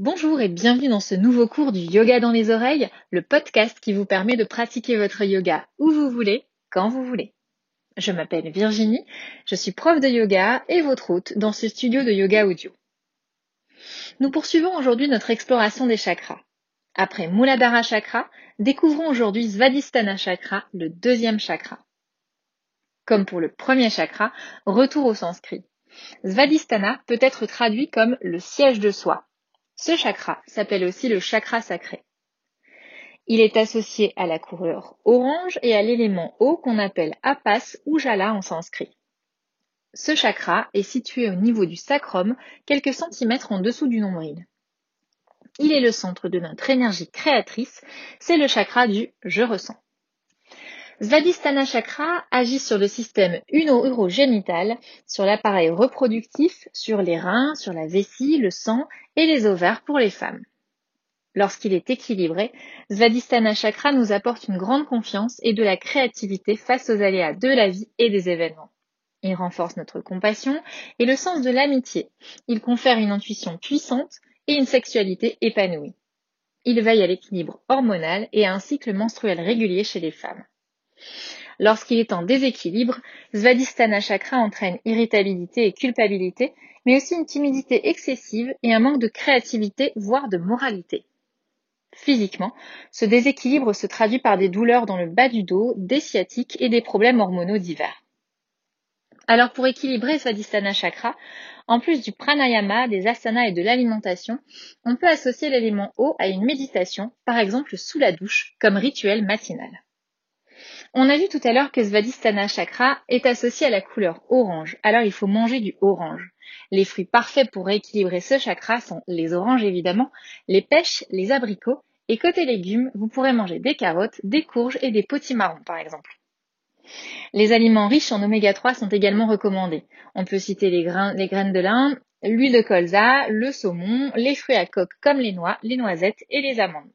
Bonjour et bienvenue dans ce nouveau cours du Yoga dans les oreilles, le podcast qui vous permet de pratiquer votre yoga où vous voulez, quand vous voulez. Je m'appelle Virginie, je suis prof de yoga et votre hôte dans ce studio de yoga audio. Nous poursuivons aujourd'hui notre exploration des chakras. Après Muladhara Chakra, découvrons aujourd'hui Svadhisthana Chakra, le deuxième chakra. Comme pour le premier chakra, retour au sanskrit. Svadhisthana peut être traduit comme le siège de soi ce chakra s'appelle aussi le chakra sacré. Il est associé à la couleur orange et à l'élément eau qu'on appelle apas ou jala en sanskrit. Ce chakra est situé au niveau du sacrum, quelques centimètres en dessous du nombril. Il est le centre de notre énergie créatrice, c'est le chakra du je ressens. Svadhisthana chakra agit sur le système uno-urogénital, sur l'appareil reproductif, sur les reins, sur la vessie, le sang et les ovaires pour les femmes. Lorsqu'il est équilibré, Svadhisthana chakra nous apporte une grande confiance et de la créativité face aux aléas de la vie et des événements. Il renforce notre compassion et le sens de l'amitié. Il confère une intuition puissante et une sexualité épanouie. Il veille à l'équilibre hormonal et à un cycle menstruel régulier chez les femmes. Lorsqu'il est en déséquilibre, Svadhisthana chakra entraîne irritabilité et culpabilité, mais aussi une timidité excessive et un manque de créativité, voire de moralité. Physiquement, ce déséquilibre se traduit par des douleurs dans le bas du dos, des sciatiques et des problèmes hormonaux divers. Alors pour équilibrer Svadhisthana chakra, en plus du pranayama, des asanas et de l'alimentation, on peut associer l'élément eau à une méditation, par exemple sous la douche, comme rituel matinal. On a vu tout à l'heure que Svadhisthana Chakra est associé à la couleur orange, alors il faut manger du orange. Les fruits parfaits pour rééquilibrer ce chakra sont les oranges évidemment, les pêches, les abricots, et côté légumes, vous pourrez manger des carottes, des courges et des potimarrons par exemple. Les aliments riches en oméga 3 sont également recommandés. On peut citer les, les graines de lin, l'huile de colza, le saumon, les fruits à coque comme les noix, les noisettes et les amandes.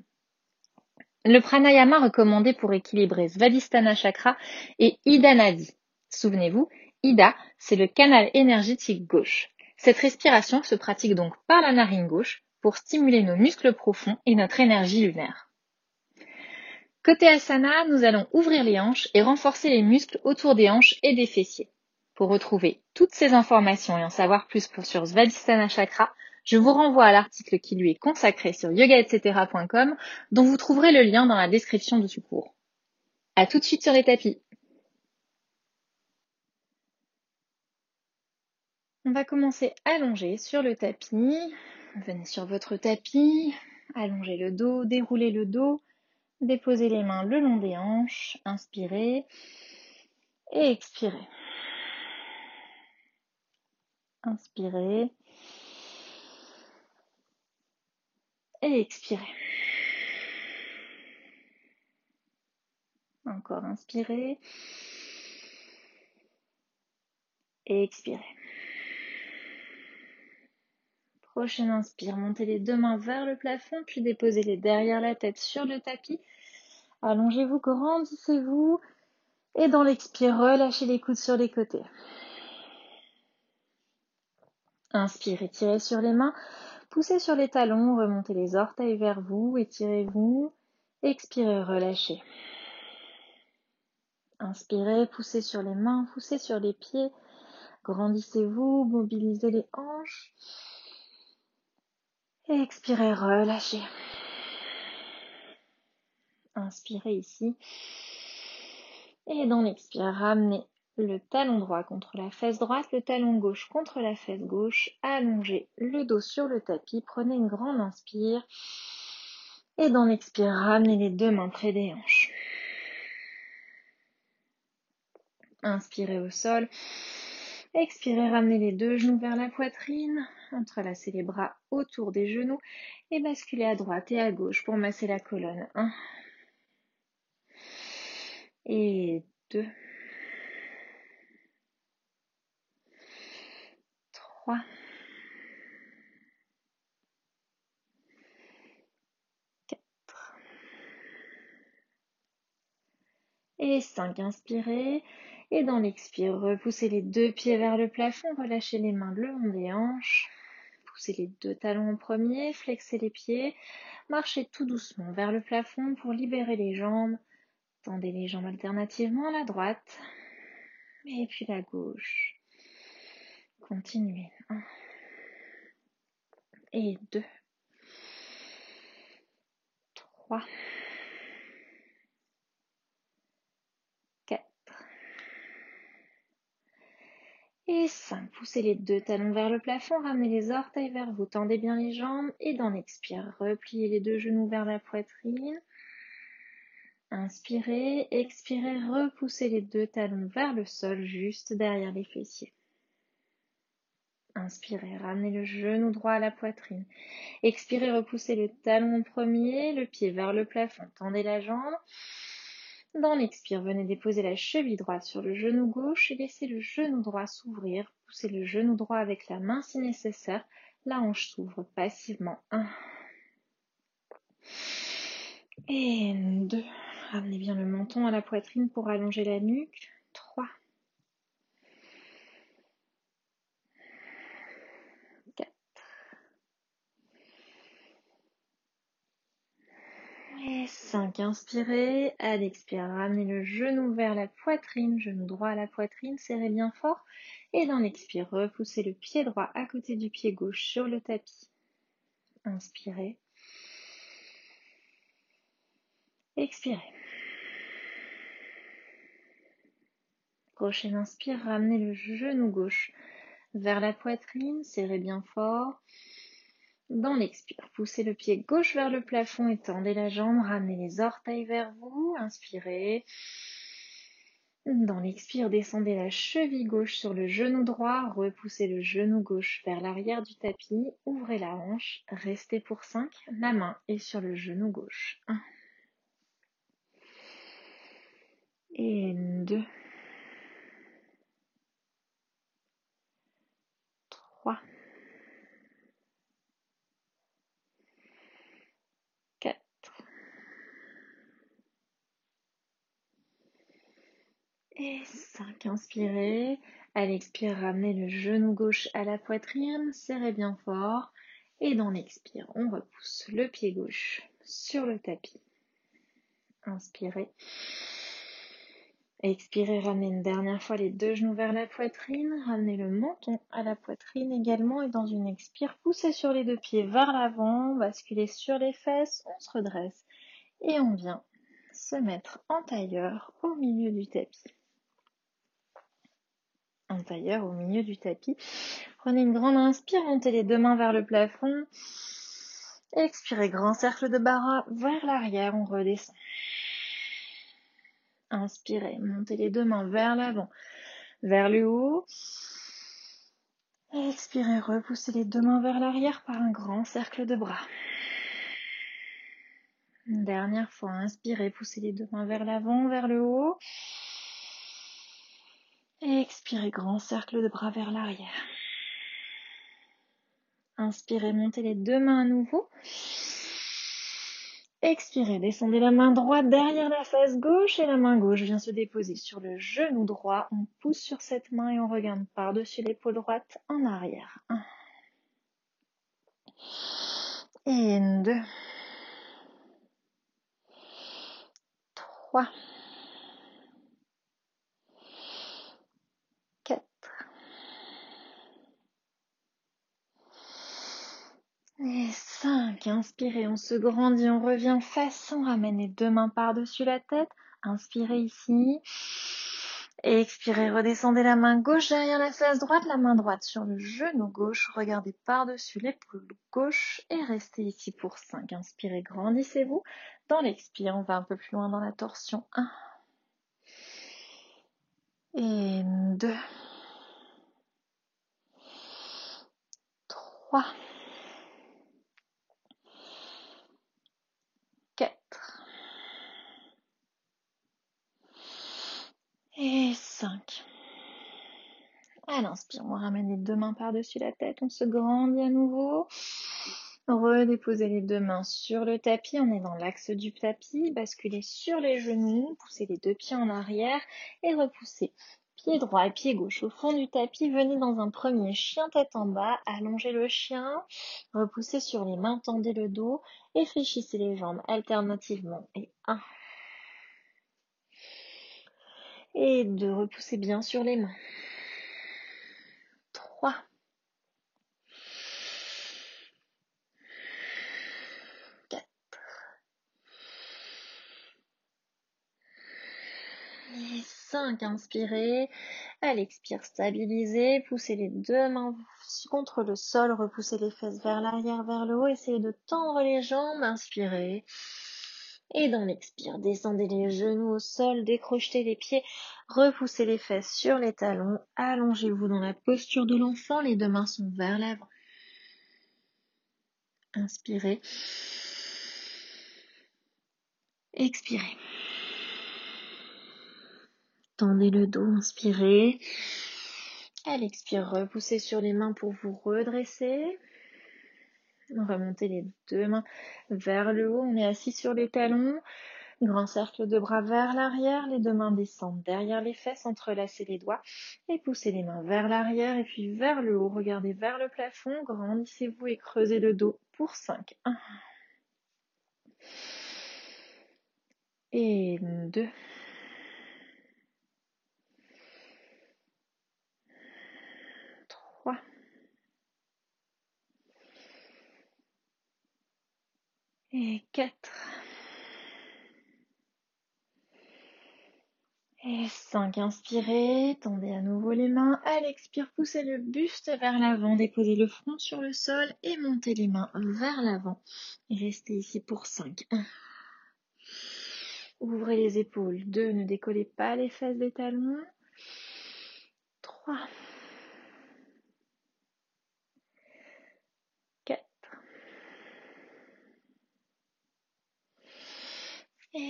Le pranayama recommandé pour équilibrer Svadhisthana chakra est Ida Nadi. Souvenez-vous, Ida, c'est le canal énergétique gauche. Cette respiration se pratique donc par la narine gauche pour stimuler nos muscles profonds et notre énergie lunaire. Côté asana, nous allons ouvrir les hanches et renforcer les muscles autour des hanches et des fessiers. Pour retrouver toutes ces informations et en savoir plus sur Svadhisthana chakra, je vous renvoie à l'article qui lui est consacré sur yogaetc.com dont vous trouverez le lien dans la description de ce cours. À tout de suite sur les tapis. On va commencer allongé sur le tapis. Venez sur votre tapis, allongez le dos, déroulez le dos, déposez les mains le long des hanches, inspirez et expirez. Inspirez et expirez. Encore inspirez et expirez. Prochaine inspire, montez les deux mains vers le plafond, puis déposez-les derrière la tête sur le tapis. Allongez-vous, grandissez-vous. Et dans l'expire, relâchez les coudes sur les côtés. Inspirez, tirez sur les mains. Poussez sur les talons, remontez les orteils vers vous, étirez-vous. Expirez, relâchez. Inspirez, poussez sur les mains, poussez sur les pieds. Grandissez-vous, mobilisez les hanches. Expirez, relâchez. Inspirez ici. Et dans l'expire, ramenez le talon droit contre la fesse droite, le talon gauche contre la fesse gauche, allongez le dos sur le tapis, prenez une grande inspire. Et dans l'expire, ramenez les deux mains près des hanches. Inspirez au sol, expirez, ramenez les deux genoux vers la poitrine, entrelacez les bras autour des genoux. Et basculez à droite et à gauche pour masser la colonne. 1 et 2 3, 4 et 5. Inspirez. Et dans l'expire, repoussez les deux pieds vers le plafond, relâchez les mains le long des hanches. poussez les deux talons en premier, flexez les pieds, marchez tout doucement vers le plafond pour libérer les jambes. Tendez les jambes alternativement à la droite et puis la gauche. Continuez. Un et deux. Trois. Et 5. Poussez les deux talons vers le plafond, ramenez les orteils vers vous, tendez bien les jambes et dans l'expire, repliez les deux genoux vers la poitrine. Inspirez, expirez, repoussez les deux talons vers le sol juste derrière les fessiers. Inspirez, ramenez le genou droit à la poitrine. Expirez, repoussez le talon premier, le pied vers le plafond, tendez la jambe. Dans l'expire, venez déposer la cheville droite sur le genou gauche et laissez le genou droit s'ouvrir. Poussez le genou droit avec la main si nécessaire. La hanche s'ouvre passivement. 1 et 2. Ramenez bien le menton à la poitrine pour allonger la nuque. 3 Et 5. Inspirez. À l'expire, ramenez le genou vers la poitrine, genou droit à la poitrine, serrez bien fort. Et dans l'expire, repoussez le pied droit à côté du pied gauche sur le tapis. Inspirez. Expirez. Prochaine inspire, ramenez le genou gauche vers la poitrine, serrez bien fort. Dans l'expire, poussez le pied gauche vers le plafond, étendez la jambe, ramenez les orteils vers vous, inspirez. Dans l'expire, descendez la cheville gauche sur le genou droit, repoussez le genou gauche vers l'arrière du tapis, ouvrez la hanche, restez pour 5, la main est sur le genou gauche. 1 et 2 3 Et 5. Inspirez. À l'expire, ramenez le genou gauche à la poitrine, serrez bien fort. Et dans l'expire, on repousse le pied gauche sur le tapis. Inspirez. Expirez, ramenez une dernière fois les deux genoux vers la poitrine. Ramenez le menton à la poitrine également. Et dans une expire, poussez sur les deux pieds vers l'avant. Basculez sur les fesses. On se redresse. Et on vient se mettre en tailleur au milieu du tapis un tailleur au milieu du tapis. Prenez une grande inspire, montez les deux mains vers le plafond. Expirez, grand cercle de bras vers l'arrière, on redescend. Inspirez, montez les deux mains vers l'avant, vers le haut. Expirez, repoussez les deux mains vers l'arrière par un grand cercle de bras. Une dernière fois, inspirez, poussez les deux mains vers l'avant, vers le haut. Expirez, grand cercle de bras vers l'arrière. Inspirez, montez les deux mains à nouveau. Expirez, descendez la main droite derrière la face gauche et la main gauche vient se déposer sur le genou droit. On pousse sur cette main et on regarde par-dessus l'épaule droite en arrière. Un. Et deux. Trois. Et 5. Inspirez, on se grandit, on revient face, on ramène les deux mains par-dessus la tête. Inspirez ici. expirez, redescendez la main gauche derrière la face droite, la main droite sur le genou gauche. Regardez par-dessus l'épaule gauche et restez ici pour 5. Inspirez, grandissez-vous. Dans l'expire, on va un peu plus loin dans la torsion. 1. Et 2. 3. Et 5. À l'inspire, on ramène les deux mains par-dessus la tête, on se grandit à nouveau. Redéposez les deux mains sur le tapis, on est dans l'axe du tapis, basculez sur les genoux, poussez les deux pieds en arrière et repoussez Pied droit et pied gauche au fond du tapis, venez dans un premier chien tête en bas, allongez le chien, repoussez sur les mains, tendez le dos et fléchissez les jambes alternativement. Et un. Et deux, repoussez bien sur les mains. Trois. Quatre. Et 5, inspirez. À l'expire, stabilisez. Poussez les deux mains contre le sol. Repoussez les fesses vers l'arrière, vers le haut. Essayez de tendre les jambes. Inspirez. Et dans l'expire, descendez les genoux au sol, décrochez les pieds, repoussez les fesses sur les talons, allongez-vous dans la posture de l'enfant, les deux mains sont vers l'avant. Inspirez. Expirez. Tendez le dos, inspirez. À l'expire, repoussez sur les mains pour vous redresser. Monter les deux mains vers le haut. On est assis sur les talons. Grand cercle de bras vers l'arrière. Les deux mains descendent derrière les fesses. Entrelacez les doigts. Et poussez les mains vers l'arrière et puis vers le haut. Regardez vers le plafond. Grandissez-vous et creusez le dos pour 5. 1. Et 2. Et 4. Et 5. Inspirez, tendez à nouveau les mains. À l'expire, poussez le buste vers l'avant, déposez le front sur le sol et montez les mains vers l'avant. Et restez ici pour 5. 1. Ouvrez les épaules. 2. Ne décollez pas les fesses des talons. 3.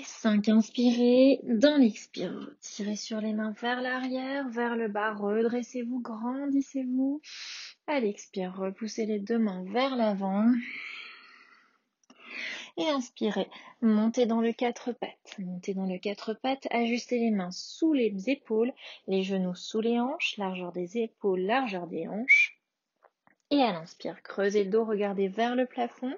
5, inspirez. Dans l'expire, tirez sur les mains vers l'arrière, vers le bas, redressez-vous, grandissez-vous. À l'expire, repoussez les deux mains vers l'avant. Et inspirez, montez dans le quatre pattes. Montez dans le quatre pattes, ajustez les mains sous les épaules, les genoux sous les hanches, largeur des épaules, largeur des hanches. Et à l'inspire, creusez le dos, regardez vers le plafond.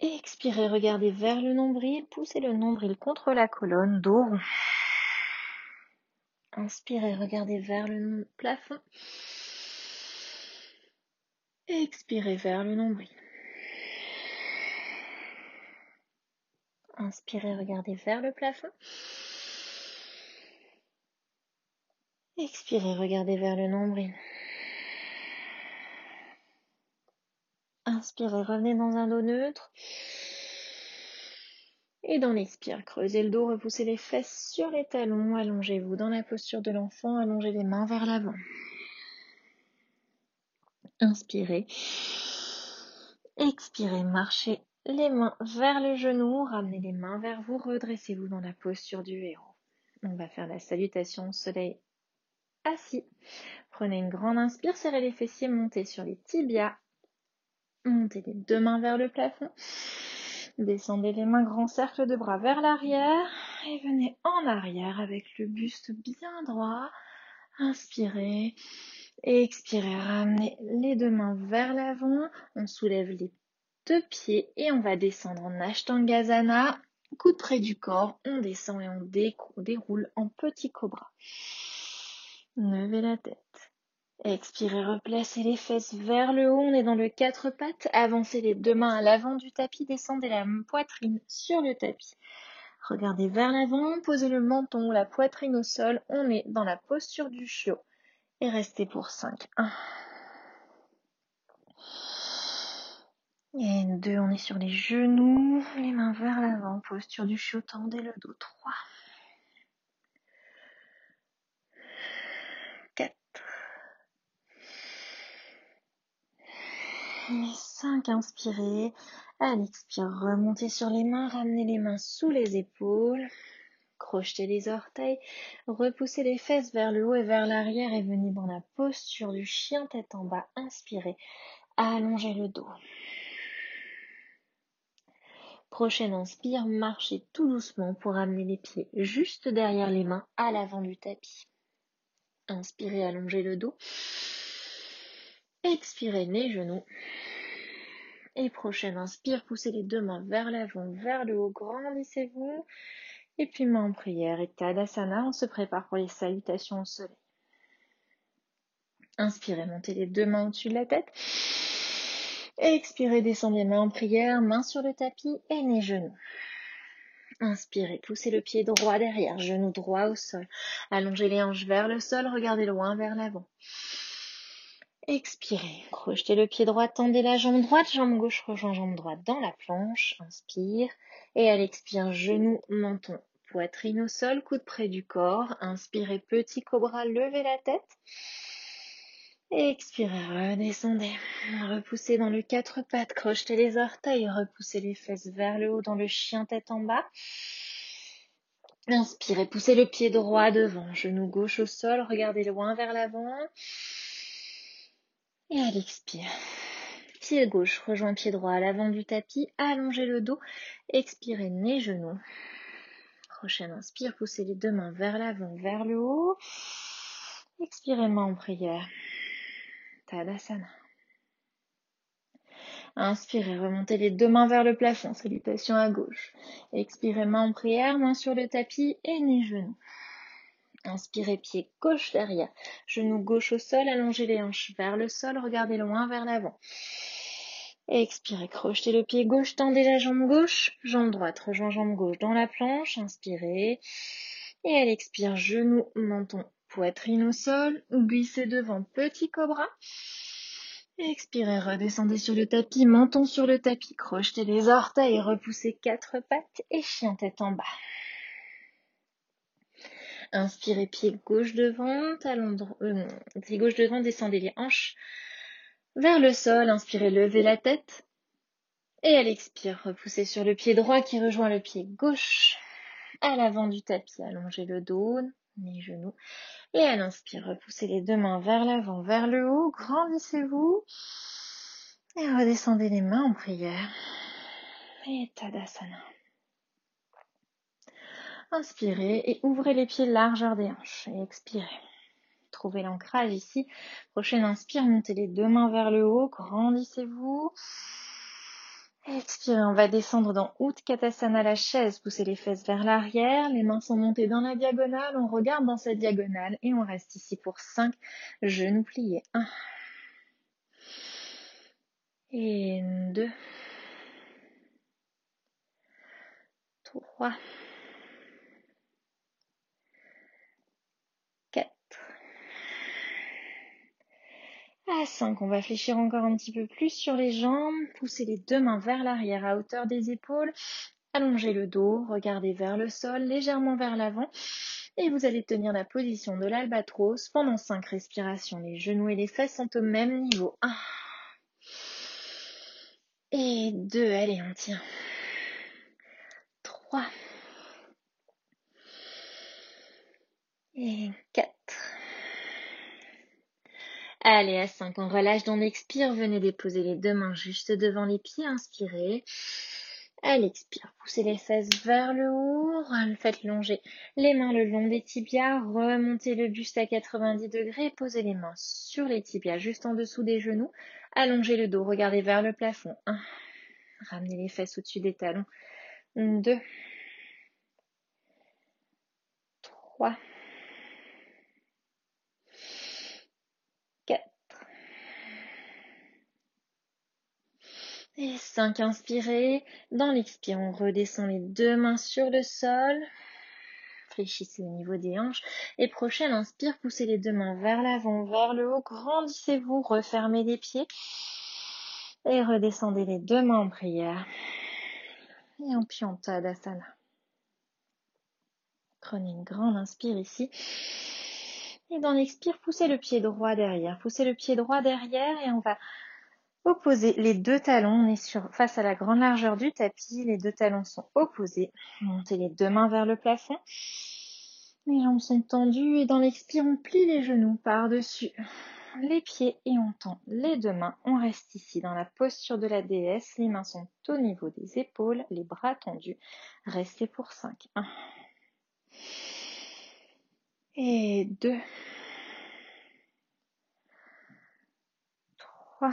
Expirez, regardez vers le nombril, poussez le nombril contre la colonne, dos rond. Inspirez, regardez vers le plafond. Expirez vers le nombril. Inspirez, regardez vers le plafond. Expirez, regardez vers le nombril. Inspirez, revenez dans un dos neutre. Et dans l'expire, creusez le dos, repoussez les fesses sur les talons, allongez-vous dans la posture de l'enfant, allongez les mains vers l'avant. Inspirez. Expirez, marchez les mains vers le genou, ramenez les mains vers vous, redressez-vous dans la posture du héros. On va faire la salutation au soleil assis. Prenez une grande inspire, serrez les fessiers, montez sur les tibias, Montez les deux mains vers le plafond. Descendez les mains grand cercle de bras vers l'arrière et venez en arrière avec le buste bien droit. Inspirez. Expirez, ramenez les deux mains vers l'avant. On soulève les deux pieds et on va descendre en Ashtangazana. Coude près du corps, on descend et on déroule en petit cobra. Levez la tête. Expirez, replacez les fesses vers le haut, on est dans le quatre pattes, avancez les deux mains à l'avant du tapis, descendez la poitrine sur le tapis. Regardez vers l'avant, posez le menton la poitrine au sol, on est dans la posture du chiot. Et restez pour 5. 1. Et 2, on est sur les genoux, les mains vers l'avant, posture du chiot, tendez le dos. 3. 5, inspirez. À l'expire, remontez sur les mains, ramenez les mains sous les épaules. Crochetez les orteils, repoussez les fesses vers le haut et vers l'arrière et venez dans la posture du chien tête en bas. Inspirez, allongez le dos. Prochaine inspire, marchez tout doucement pour amener les pieds juste derrière les mains à l'avant du tapis. Inspirez, allongez le dos. Expirez les genoux. Et prochaine inspire, poussez les deux mains vers l'avant, vers le haut, grandissez-vous. Et puis main en prière et Tadasana, on se prépare pour les salutations au soleil. Inspirez, montez les deux mains au-dessus de la tête. Expirez, descendez main en prière, main sur le tapis et les genoux. Inspirez, poussez le pied droit derrière, genou droit au sol. Allongez les hanches vers le sol, regardez loin vers l'avant. Expirez, crochetez le pied droit, tendez la jambe droite, jambe gauche rejoint jambe droite dans la planche. Inspire. Et à l'expire, genou, menton, poitrine au sol, coude près du corps. Inspirez, petit cobra, levez la tête. Expirez, redescendez. Repoussez dans le quatre pattes, crochetez les orteils, repoussez les fesses vers le haut dans le chien tête en bas. Inspirez, poussez le pied droit devant, genou gauche au sol, regardez loin vers l'avant. Et à l'expire, pied gauche rejoint pied droit à l'avant du tapis, allongez le dos, expirez les genoux. Prochaine inspire, poussez les deux mains vers l'avant, vers le haut. Expirez main en prière. Tadasana. Inspirez, remontez les deux mains vers le plafond, salutation à gauche. Expirez, main en prière, main sur le tapis et les genoux. Inspirez, pied gauche derrière, genou gauche au sol, allongez les hanches vers le sol, regardez loin vers l'avant. Expirez, crochetez le pied gauche, tendez la jambe gauche, jambe droite, rejoint jambe gauche dans la planche, inspirez. Et à l'expire, genou, menton, Poitrine au sol, glissez devant petit cobra. Expirez, redescendez sur le tapis, menton sur le tapis, crochetez les orteils, repoussez quatre pattes et chien tête en bas. Inspirez, pied gauche devant, talon euh, pied gauche devant, descendez les hanches vers le sol, inspirez, levez la tête. Et à l'expire, repoussez sur le pied droit qui rejoint le pied gauche à l'avant du tapis, allongez le dos, les genoux. Et à l'inspire, repoussez les deux mains vers l'avant, vers le haut, grandissez-vous. Et redescendez les mains en prière. Et Tadasana. Inspirez et ouvrez les pieds largeur des hanches. Et expirez. Trouvez l'ancrage ici. Prochaine inspire, montez les deux mains vers le haut, grandissez-vous. Expirez, on va descendre dans Utkatasana, la chaise, poussez les fesses vers l'arrière, les mains sont montées dans la diagonale, on regarde dans cette diagonale et on reste ici pour 5 genoux pliés. 1 et 2 3 À 5, on va fléchir encore un petit peu plus sur les jambes. Poussez les deux mains vers l'arrière à hauteur des épaules. Allongez le dos, regardez vers le sol, légèrement vers l'avant. Et vous allez tenir la position de l'albatros pendant 5 respirations. Les genoux et les fesses sont au même niveau. 1 et 2. Allez, on tient. 3 et 4. Allez, à 5, on relâche, on expire. Venez déposer les deux mains juste devant les pieds. Inspirez. À l'expire, poussez les fesses vers le haut. Faites longer les mains le long des tibias. Remontez le buste à 90 degrés. Posez les mains sur les tibias juste en dessous des genoux. Allongez le dos. Regardez vers le plafond. 1. Ramenez les fesses au-dessus des talons. 2. 3. Et 5, inspirez. Dans l'expire, on redescend les deux mains sur le sol. Fléchissez au niveau des hanches. Et prochaine inspire, poussez les deux mains vers l'avant, vers le haut. Grandissez-vous, refermez les pieds. Et redescendez les deux mains en prière. Et en Tadasana. Prenez une grande inspire ici. Et dans l'expire, poussez le pied droit derrière. Poussez le pied droit derrière et on va opposés. Les deux talons, on est sur, face à la grande largeur du tapis. Les deux talons sont opposés. Montez les deux mains vers le plafond. Les jambes sont tendues et dans l'expire, on plie les genoux par-dessus. les pieds et on tend les deux mains. On reste ici dans la posture de la déesse. Les mains sont au niveau des épaules, les bras tendus. Restez pour 5. 1. Et 2. 3.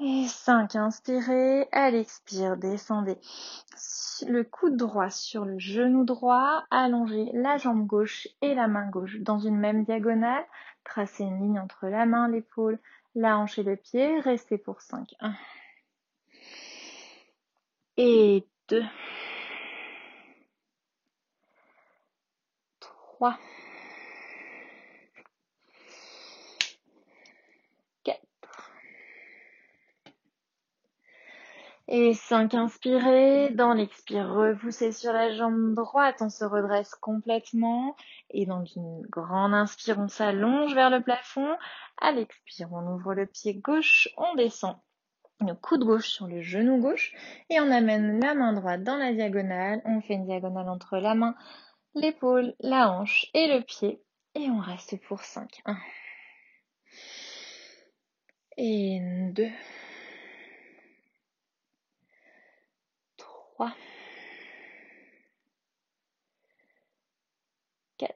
Et 5. Inspirez. À l'expire, descendez le coude droit sur le genou droit, allongez la jambe gauche et la main gauche dans une même diagonale, tracez une ligne entre la main, l'épaule, la hanche et le pied, restez pour 5. 1 et 2 3 Et 5, inspirez. Dans l'expire, repoussez sur la jambe droite. On se redresse complètement. Et dans une grande inspire, on s'allonge vers le plafond. À l'expire, on ouvre le pied gauche. On descend le coude gauche sur le genou gauche. Et on amène la main droite dans la diagonale. On fait une diagonale entre la main, l'épaule, la hanche et le pied. Et on reste pour 5. 1. Et 2. 3, 4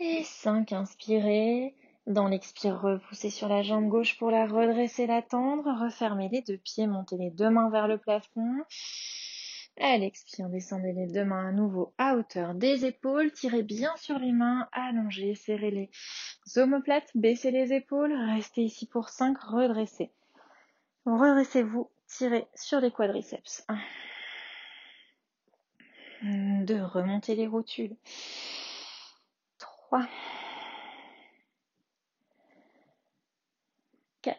et 5. Inspirez. Dans l'expire, repoussez sur la jambe gauche pour la redresser, la tendre. Refermez les deux pieds, montez les deux mains vers le plafond. À l'expire, descendez les deux mains à nouveau à hauteur des épaules. Tirez bien sur les mains, allongez, serrez les omoplates, baissez les épaules. Restez ici pour 5, redressez. Redressez-vous Tirez sur les quadriceps. 1. 2. Remontez les rotules. 3. 4.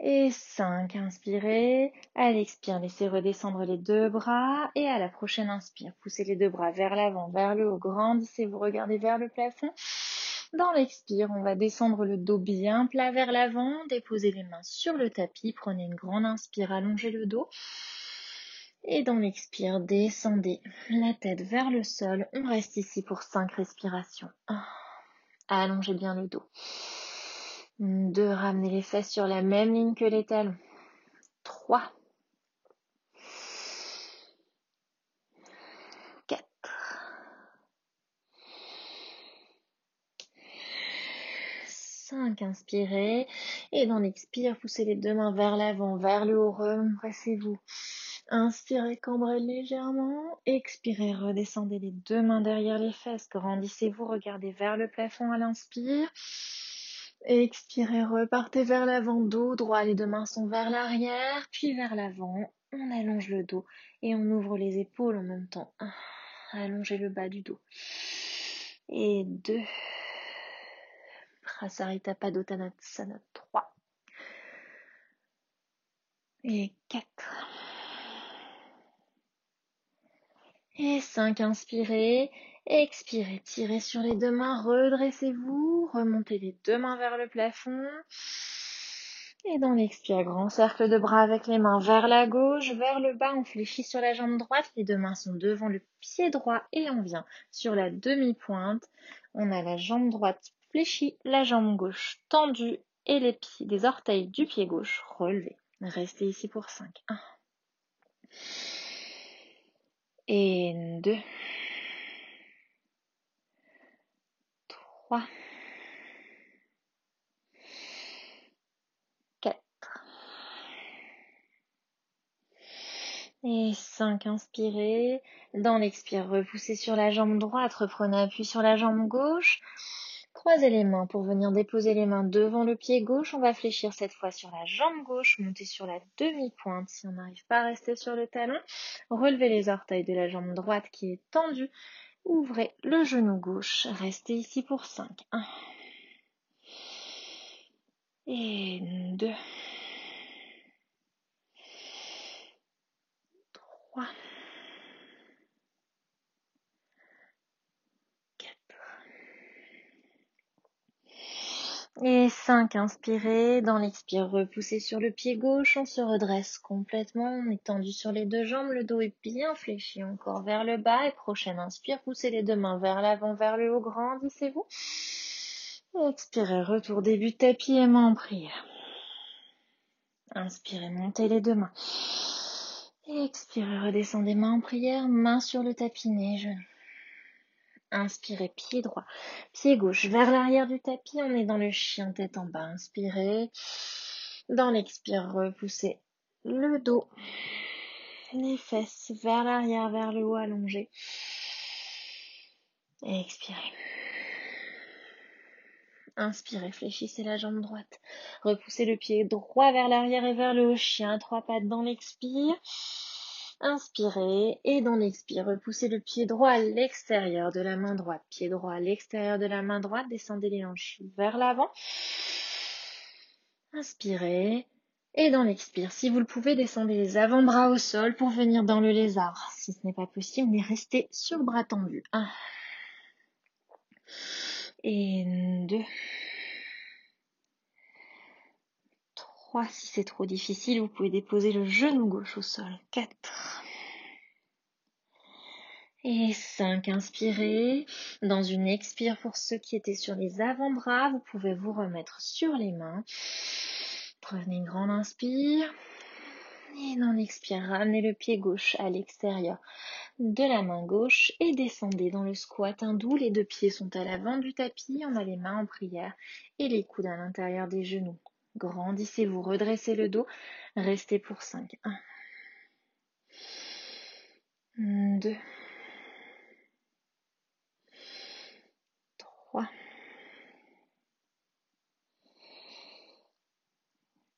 Et 5. Inspirez. À l'expire, laissez redescendre les deux bras. Et à la prochaine inspire, poussez les deux bras vers l'avant, vers le haut. Grandissez, vous regardez vers le plafond. Dans l'expire, on va descendre le dos bien plat vers l'avant, déposer les mains sur le tapis, prenez une grande inspire, allongez le dos. Et dans l'expire, descendez la tête vers le sol. On reste ici pour 5 respirations. 1. Allongez bien le dos. 2. Ramenez les fesses sur la même ligne que les talons. 3. 5, inspirez. Et dans l'expire, poussez les deux mains vers l'avant, vers le haut, rempressez-vous. Inspirez, cambrez légèrement. Expirez, redescendez les deux mains derrière les fesses. Grandissez-vous, regardez vers le plafond à l'inspire. Expirez, repartez vers l'avant, dos droit. Les deux mains sont vers l'arrière, puis vers l'avant. On allonge le dos et on ouvre les épaules en même temps. Allongez le bas du dos. Et deux. Padottanasana 3 et 4 et 5. Inspirez, expirez, tirez sur les deux mains, redressez-vous, remontez les deux mains vers le plafond. Et dans l'expire, grand cercle de bras avec les mains vers la gauche, vers le bas, on fléchit sur la jambe droite, les deux mains sont devant le pied droit et on vient sur la demi-pointe. On a la jambe droite fléchis, la jambe gauche tendue et les pieds des orteils du pied gauche relevés. Restez ici pour 5. 1. Et 2. 3. 4. Et 5. Inspirez. Dans l'expire, repoussez sur la jambe droite, reprenez appui sur la jambe gauche. Croisez les mains pour venir déposer les mains devant le pied gauche. On va fléchir cette fois sur la jambe gauche, monter sur la demi-pointe si on n'arrive pas à rester sur le talon. Relevez les orteils de la jambe droite qui est tendue. Ouvrez le genou gauche. Restez ici pour 5. 1. Et 2. 3. Et 5, inspirez. Dans l'expire, repoussez sur le pied gauche. On se redresse complètement. On est tendu sur les deux jambes. Le dos est bien fléchi encore vers le bas. Et prochaine inspire, poussez les deux mains vers l'avant, vers le haut. Grandissez-vous. Expirez, retour début tapis et main en prière. Inspirez, montez les deux mains. Expirez, redescendez main en prière, main sur le tapis, nez, genou. Inspirez, pied droit, pied gauche vers l'arrière du tapis. On est dans le chien tête en bas. Inspirez. Dans l'expire, repoussez le dos, les fesses vers l'arrière, vers le haut allongé. Expirez. Inspirez, fléchissez la jambe droite. Repoussez le pied droit vers l'arrière et vers le haut. Chien, trois pattes dans l'expire. Inspirez et dans l'expire, repoussez le pied droit à l'extérieur de la main droite. Pied droit à l'extérieur de la main droite, descendez les hanches vers l'avant. Inspirez et dans l'expire, si vous le pouvez, descendez les avant-bras au sol pour venir dans le lézard. Si ce n'est pas possible, est resté sur le bras tendu. Un. Et deux. 3. Si c'est trop difficile, vous pouvez déposer le genou gauche au sol. 4. Et 5. Inspirez. Dans une expire pour ceux qui étaient sur les avant-bras, vous pouvez vous remettre sur les mains. Prenez une grande inspire. Et dans l'expire, ramenez le pied gauche à l'extérieur de la main gauche et descendez dans le squat hindou. Les deux pieds sont à l'avant du tapis. On a les mains en prière et les coudes à l'intérieur des genoux. Grandissez-vous, redressez le dos, restez pour 5. 1, 2, 3,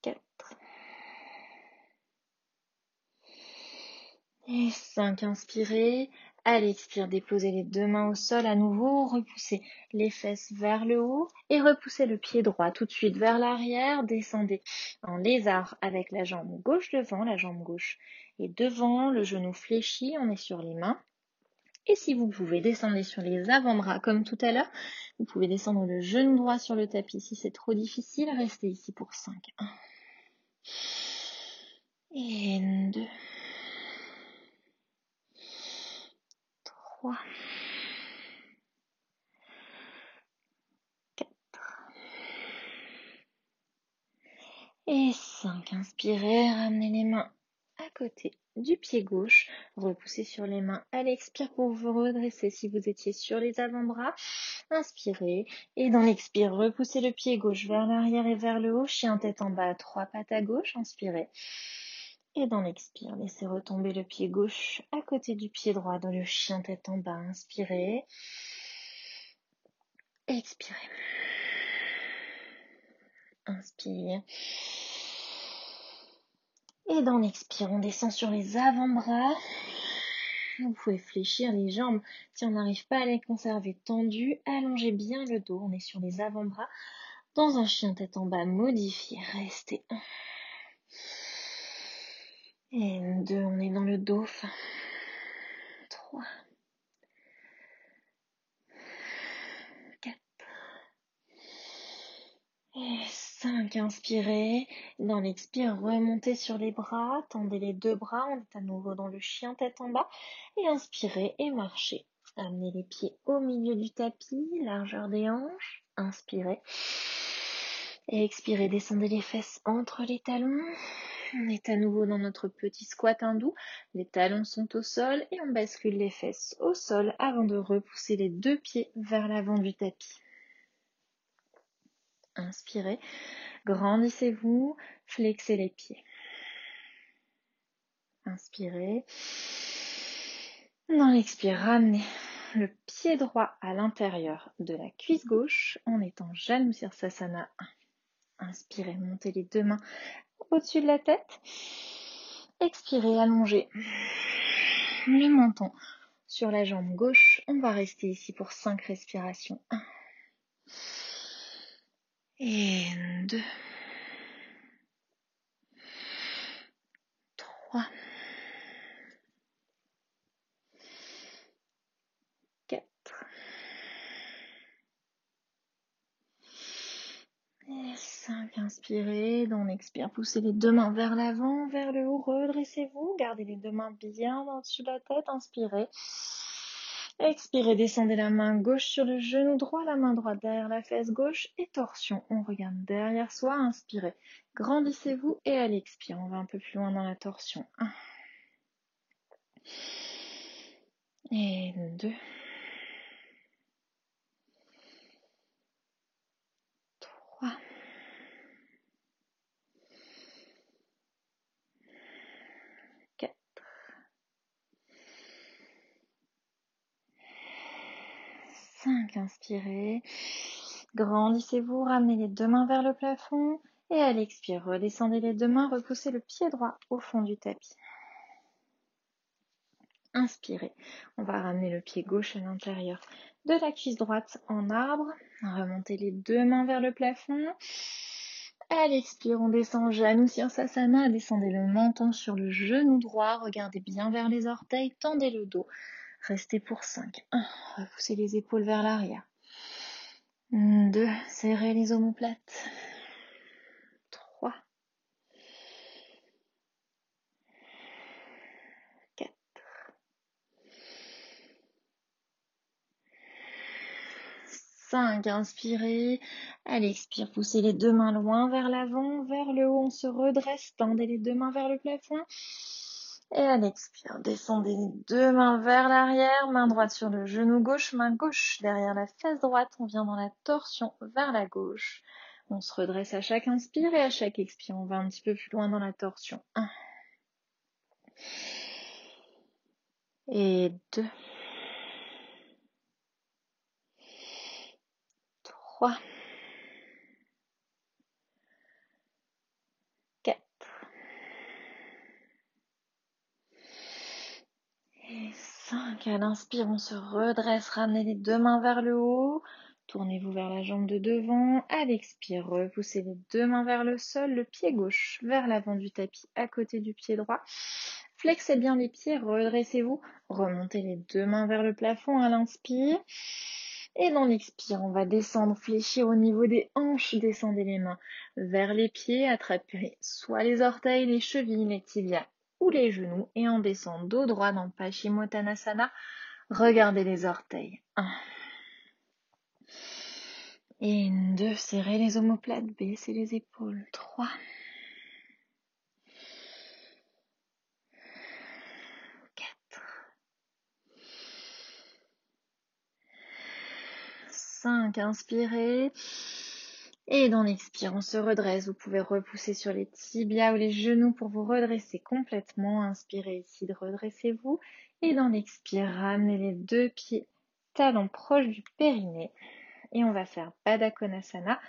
4 et 5. Inspirez, à l'expire, déposez les deux mains au sol à nouveau, repoussez les fesses vers le haut et repoussez le pied droit tout de suite vers l'arrière. Descendez en lézard avec la jambe gauche devant, la jambe gauche et devant, le genou fléchi, on est sur les mains. Et si vous pouvez, descendre sur les avant-bras comme tout à l'heure. Vous pouvez descendre le genou droit sur le tapis si c'est trop difficile. Restez ici pour 5. 1 et 2. 3, 4 et 5. Inspirez, ramenez les mains à côté du pied gauche. Repoussez sur les mains à l'expire pour vous redresser si vous étiez sur les avant-bras. Inspirez et dans l'expire, repoussez le pied gauche vers l'arrière et vers le haut. Chien tête en bas, trois pattes à gauche. Inspirez. Et dans l'expire, laissez retomber le pied gauche à côté du pied droit dans le chien tête en bas. Inspirez. Expirez. Inspire. Et dans l'expire, on descend sur les avant-bras. Vous pouvez fléchir les jambes si on n'arrive pas à les conserver tendues. Allongez bien le dos. On est sur les avant-bras. Dans un chien tête en bas modifié. Restez. Et deux, on est dans le dauphin. Trois. Quatre. Et cinq. Inspirez. Dans l'expire, remontez sur les bras. Tendez les deux bras. On est à nouveau dans le chien tête en bas. Et inspirez et marchez. Amenez les pieds au milieu du tapis, largeur des hanches. Inspirez. Et expirez, descendez les fesses entre les talons. On est à nouveau dans notre petit squat hindou. Les talons sont au sol et on bascule les fesses au sol avant de repousser les deux pieds vers l'avant du tapis. Inspirez, grandissez-vous, flexez les pieds. Inspirez. Dans l'expire, ramenez le pied droit à l'intérieur de la cuisse gauche en étant Janu Sirsasana 1. Inspirez, montez les deux mains au-dessus de la tête. Expirez, allongez le menton sur la jambe gauche. On va rester ici pour 5 respirations. 1 et 2 inspirez. On expire, poussez les deux mains vers l'avant, vers le haut, redressez-vous. Gardez les deux mains bien au-dessus de la tête, inspirez. Expirez, descendez la main gauche sur le genou droit, la main droite derrière la fesse gauche et torsion. On regarde derrière soi, inspirez. Grandissez-vous et allez expirer. On va un peu plus loin dans la torsion. 1 et 2 3 5. Inspirez. Grandissez-vous, ramenez les deux mains vers le plafond. Et à l'expire, redescendez les deux mains, repoussez le pied droit au fond du tapis. Inspirez. On va ramener le pied gauche à l'intérieur de la cuisse droite en arbre. Remontez les deux mains vers le plafond. À l'expire, on descend Janu Sirsasana. Descendez le menton sur le genou droit. Regardez bien vers les orteils. Tendez le dos. Restez pour 5. 1. Repoussez les épaules vers l'arrière. 2. Serrez les omoplates. 3. 4. 5. Inspirez. Allez, expire. Poussez les deux mains loin vers l'avant, vers le haut. On se redresse. Tendez les deux mains vers le plafond. Et à l'expire, descendez les deux mains vers l'arrière, main droite sur le genou gauche, main gauche derrière la fesse droite. On vient dans la torsion vers la gauche. On se redresse à chaque inspire et à chaque expire, on va un petit peu plus loin dans la torsion. 1 et 2 3 5. À l'inspire, on se redresse, ramenez les deux mains vers le haut. Tournez-vous vers la jambe de devant. À l'expire, repoussez les deux mains vers le sol, le pied gauche vers l'avant du tapis à côté du pied droit. Flexez bien les pieds, redressez-vous. Remontez les deux mains vers le plafond à l'inspire. Et dans l'expire, on va descendre, fléchir au niveau des hanches. Descendez les mains vers les pieds, attrapez soit les orteils, les chevilles, les tibias les genoux et on descend dos droit dans Paschimottanasana. Regardez les orteils. 1. Et 2. Serrez les omoplates, baissez les épaules. 3. 4. 5. Inspirez. Et dans l'expire, on se redresse. Vous pouvez repousser sur les tibias ou les genoux pour vous redresser complètement. Inspirez ici, redressez-vous. Et dans l'expire, ramenez les deux pieds talons proches du périnée. Et on va faire Badakonasana,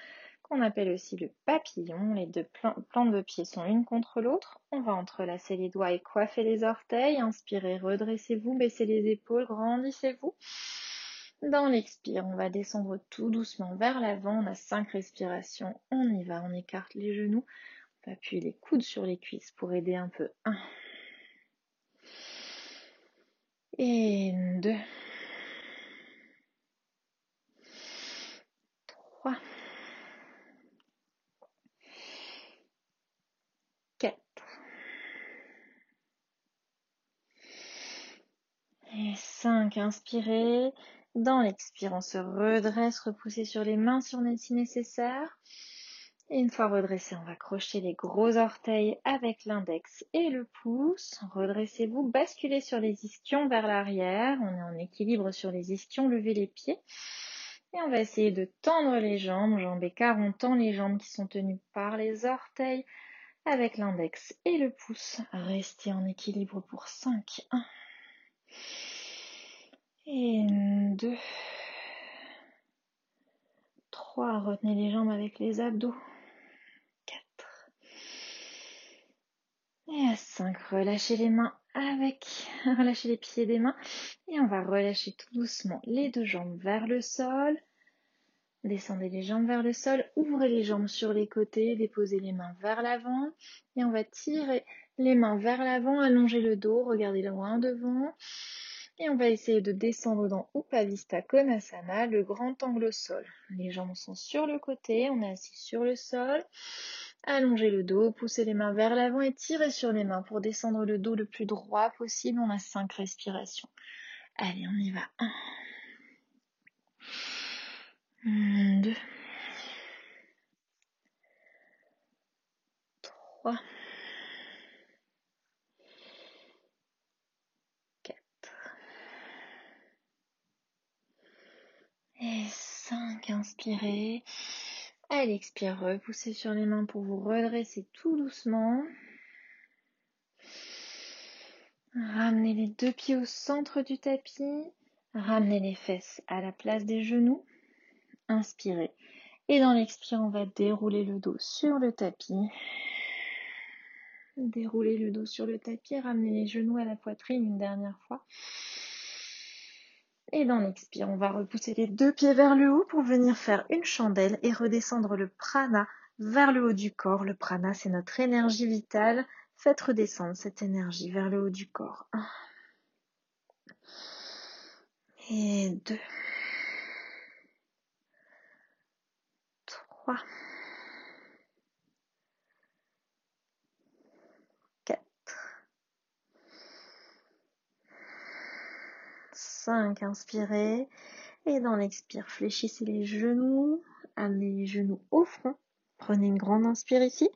qu'on appelle aussi le papillon. Les deux plantes de pieds sont l'une contre l'autre. On va entrelacer les doigts et coiffer les orteils. Inspirez, redressez-vous, baissez les épaules, grandissez-vous. Dans l'expire, on va descendre tout doucement vers l'avant. On a cinq respirations. On y va. On écarte les genoux. On va appuyer les coudes sur les cuisses pour aider un peu. 1. Et 2. 3. 4. Et 5. Inspirez. Dans l'expire, on se redresse, repoussez sur les mains si nécessaire. Et une fois redressé, on va crocheter les gros orteils avec l'index et le pouce. Redressez-vous, basculez sur les ischions vers l'arrière. On est en équilibre sur les ischions, levez les pieds. Et on va essayer de tendre les jambes, jambes écart. On tend les jambes qui sont tenues par les orteils avec l'index et le pouce. Restez en équilibre pour 5. 1. Et 2. 3. Retenez les jambes avec les abdos. 4. Et à 5. Relâchez les mains avec, relâchez les pieds des mains. Et on va relâcher tout doucement les deux jambes vers le sol. Descendez les jambes vers le sol, ouvrez les jambes sur les côtés, déposez les mains vers l'avant et on va tirer les mains vers l'avant, allonger le dos, regardez loin devant et on va essayer de descendre dans Upavista Konasana, le grand angle sol. Les jambes sont sur le côté, on est assis sur le sol. Allongez le dos, poussez les mains vers l'avant et tirez sur les mains pour descendre le dos le plus droit possible. On a cinq respirations. Allez, on y va. 1, 2, 3, et 5. Inspirez. Allez, expire, repoussez sur les mains pour vous redresser tout doucement. Ramenez les deux pieds au centre du tapis. Ramenez les fesses à la place des genoux. Inspirez. Et dans l'expire, on va dérouler le dos sur le tapis. Dérouler le dos sur le tapis. Ramenez les genoux à la poitrine une dernière fois. Et dans l'expire, on va repousser les deux pieds vers le haut pour venir faire une chandelle et redescendre le prana vers le haut du corps. Le prana, c'est notre énergie vitale. Faites redescendre cette énergie vers le haut du corps. Un. Et deux. Trois. 5, inspirez. Et dans l'expire, fléchissez les genoux, amenez les genoux au front. Prenez une grande inspire ici.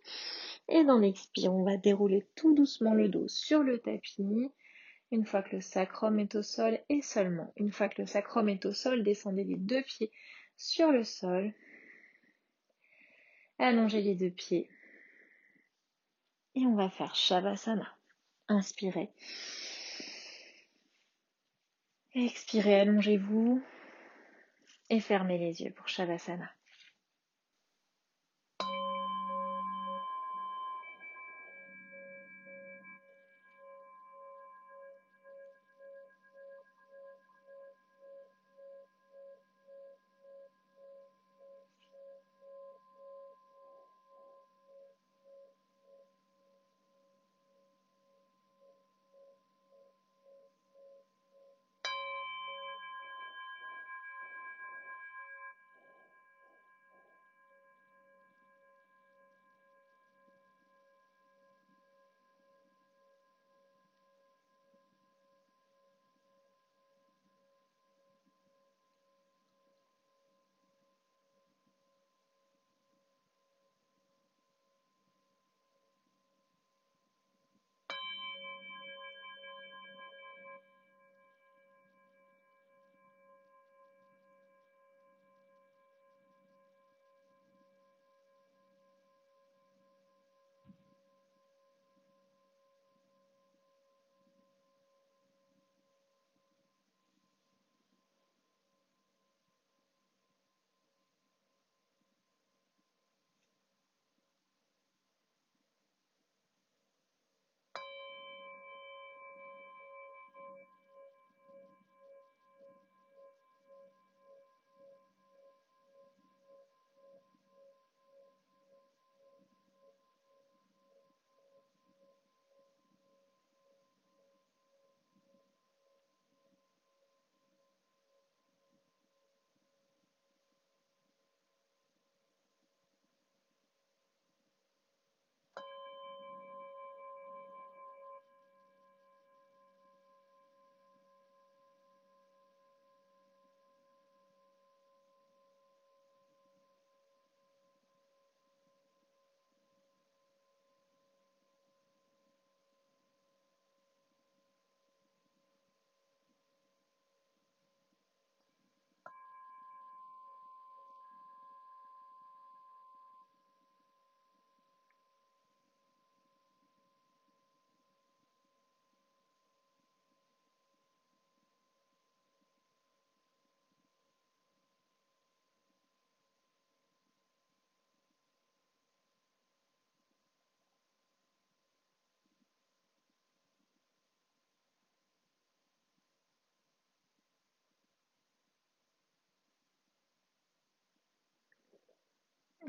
Et dans l'expire, on va dérouler tout doucement le dos sur le tapis. Une fois que le sacrum est au sol et seulement une fois que le sacrum est au sol, descendez les deux pieds sur le sol. Allongez les deux pieds. Et on va faire Shavasana. Inspirez. Expirez, allongez-vous et fermez les yeux pour Shavasana.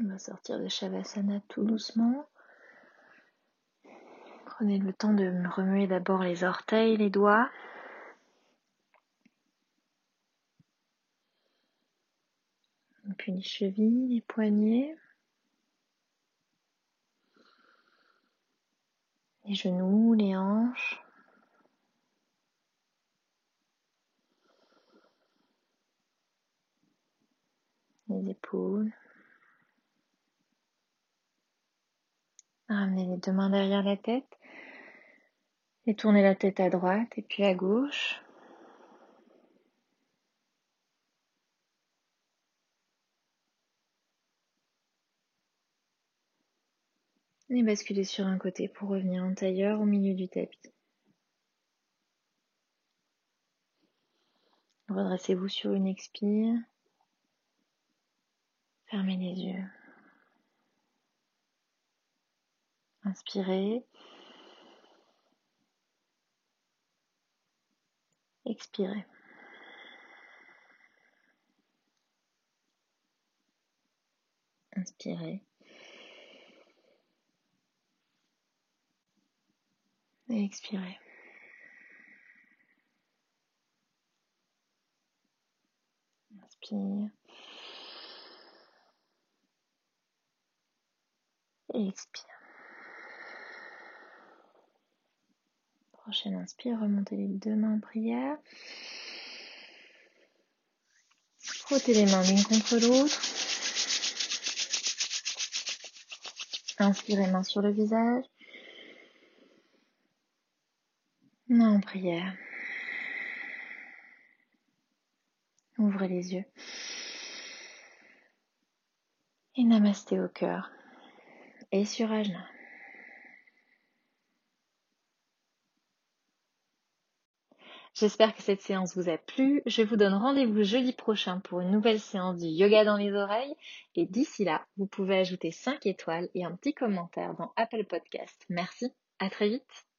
On va sortir de Shavasana tout doucement. Prenez le temps de remuer d'abord les orteils, les doigts. Puis les chevilles, les poignets. les genoux, les hanches. Les épaules. Ramenez les deux mains derrière la tête. Et tournez la tête à droite et puis à gauche. Et basculez sur un côté pour revenir en tailleur au milieu du tapis. Redressez-vous sur une expire. Fermez les yeux. Inspirez. Expirez. Inspirez. Expirez. Inspire. Et expire. Prochaine inspire, remontez les deux mains en prière. Frottez les mains l'une contre l'autre. Inspirez main sur le visage. Main en prière. Ouvrez les yeux. Et namasté au cœur. Et sur Ajna. J'espère que cette séance vous a plu. Je vous donne rendez-vous jeudi prochain pour une nouvelle séance du yoga dans les oreilles. Et d'ici là, vous pouvez ajouter 5 étoiles et un petit commentaire dans Apple Podcast. Merci. À très vite.